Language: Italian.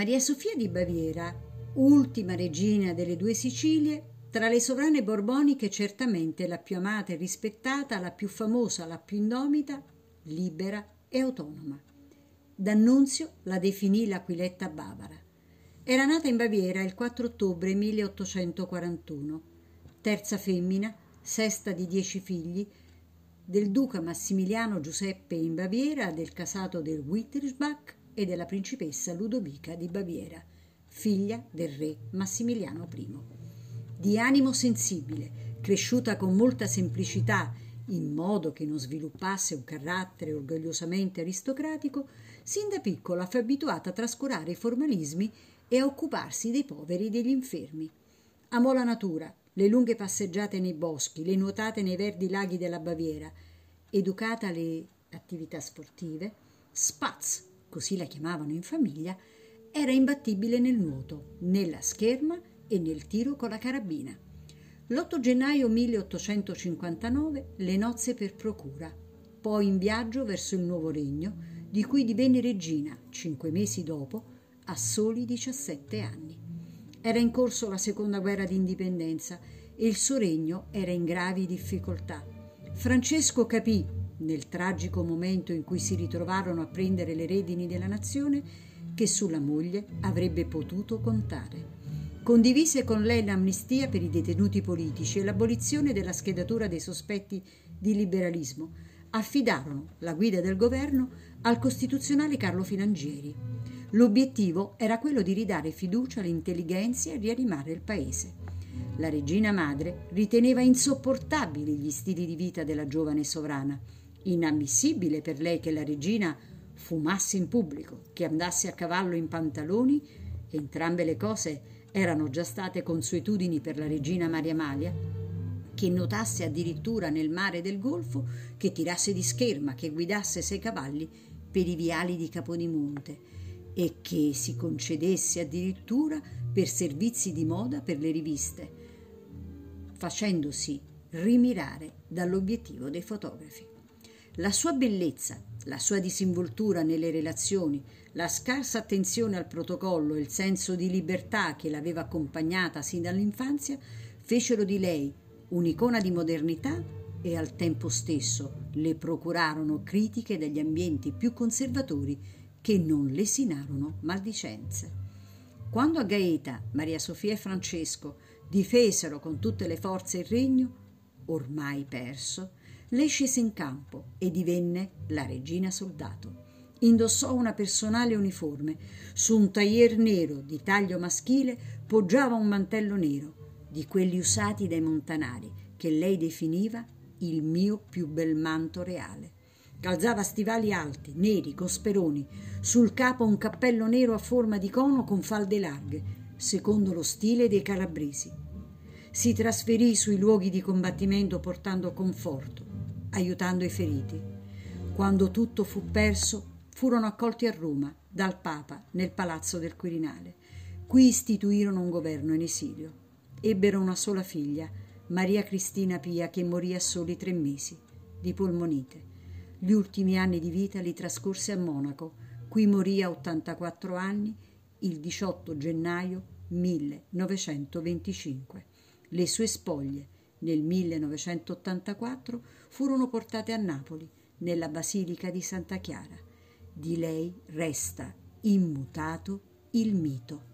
Maria Sofia di Baviera, ultima regina delle due Sicilie, tra le sovrane borboniche certamente la più amata e rispettata, la più famosa, la più indomita, libera e autonoma. D'Annunzio la definì l'aquiletta bavara. Era nata in Baviera il 4 ottobre 1841, terza femmina, sesta di dieci figli, del duca Massimiliano Giuseppe in Baviera, del casato del Wittelsbach e della principessa Ludovica di Baviera, figlia del re Massimiliano I. Di animo sensibile, cresciuta con molta semplicità, in modo che non sviluppasse un carattere orgogliosamente aristocratico, sin da piccola fu abituata a trascurare i formalismi e a occuparsi dei poveri e degli infermi. Amò la natura, le lunghe passeggiate nei boschi, le nuotate nei verdi laghi della Baviera, educata alle attività sportive, spaz così la chiamavano in famiglia, era imbattibile nel nuoto, nella scherma e nel tiro con la carabina. L'8 gennaio 1859 le nozze per procura, poi in viaggio verso il nuovo regno, di cui divenne regina cinque mesi dopo, a soli 17 anni. Era in corso la seconda guerra d'indipendenza e il suo regno era in gravi difficoltà. Francesco capì nel tragico momento in cui si ritrovarono a prendere le redini della nazione, che sulla moglie avrebbe potuto contare. Condivise con lei l'amnistia per i detenuti politici e l'abolizione della schedatura dei sospetti di liberalismo. Affidarono la guida del governo al costituzionale Carlo Filangieri. L'obiettivo era quello di ridare fiducia all'intelligenza e rianimare il paese. La regina madre riteneva insopportabili gli stili di vita della giovane sovrana Inammissibile per lei che la regina fumasse in pubblico, che andasse a cavallo in pantaloni, entrambe le cose erano già state consuetudini per la regina Maria Amalia, che notasse addirittura nel mare del Golfo, che tirasse di scherma, che guidasse sei cavalli per i viali di Capodimonte e che si concedesse addirittura per servizi di moda per le riviste, facendosi rimirare dall'obiettivo dei fotografi. La sua bellezza, la sua disinvoltura nelle relazioni, la scarsa attenzione al protocollo e il senso di libertà che l'aveva accompagnata sin dall'infanzia fecero di lei un'icona di modernità e al tempo stesso le procurarono critiche dagli ambienti più conservatori che non lesinarono maldicenze. Quando a Gaeta Maria Sofia e Francesco difesero con tutte le forze il regno, ormai perso, lei scese in campo e divenne la regina soldato. Indossò una personale uniforme. Su un tailleur nero di taglio maschile poggiava un mantello nero, di quelli usati dai montanari, che lei definiva il mio più bel manto reale. Calzava stivali alti, neri, con speroni, sul capo un cappello nero a forma di cono con falde larghe, secondo lo stile dei calabresi. Si trasferì sui luoghi di combattimento portando conforto, aiutando i feriti. Quando tutto fu perso, furono accolti a Roma dal Papa nel palazzo del Quirinale. Qui istituirono un governo in esilio. Ebbero una sola figlia, Maria Cristina Pia, che morì a soli tre mesi di polmonite. Gli ultimi anni di vita li trascorse a Monaco, qui morì a 84 anni il 18 gennaio 1925. Le sue spoglie nel 1984 furono portate a Napoli, nella Basilica di Santa Chiara. Di lei resta immutato il mito.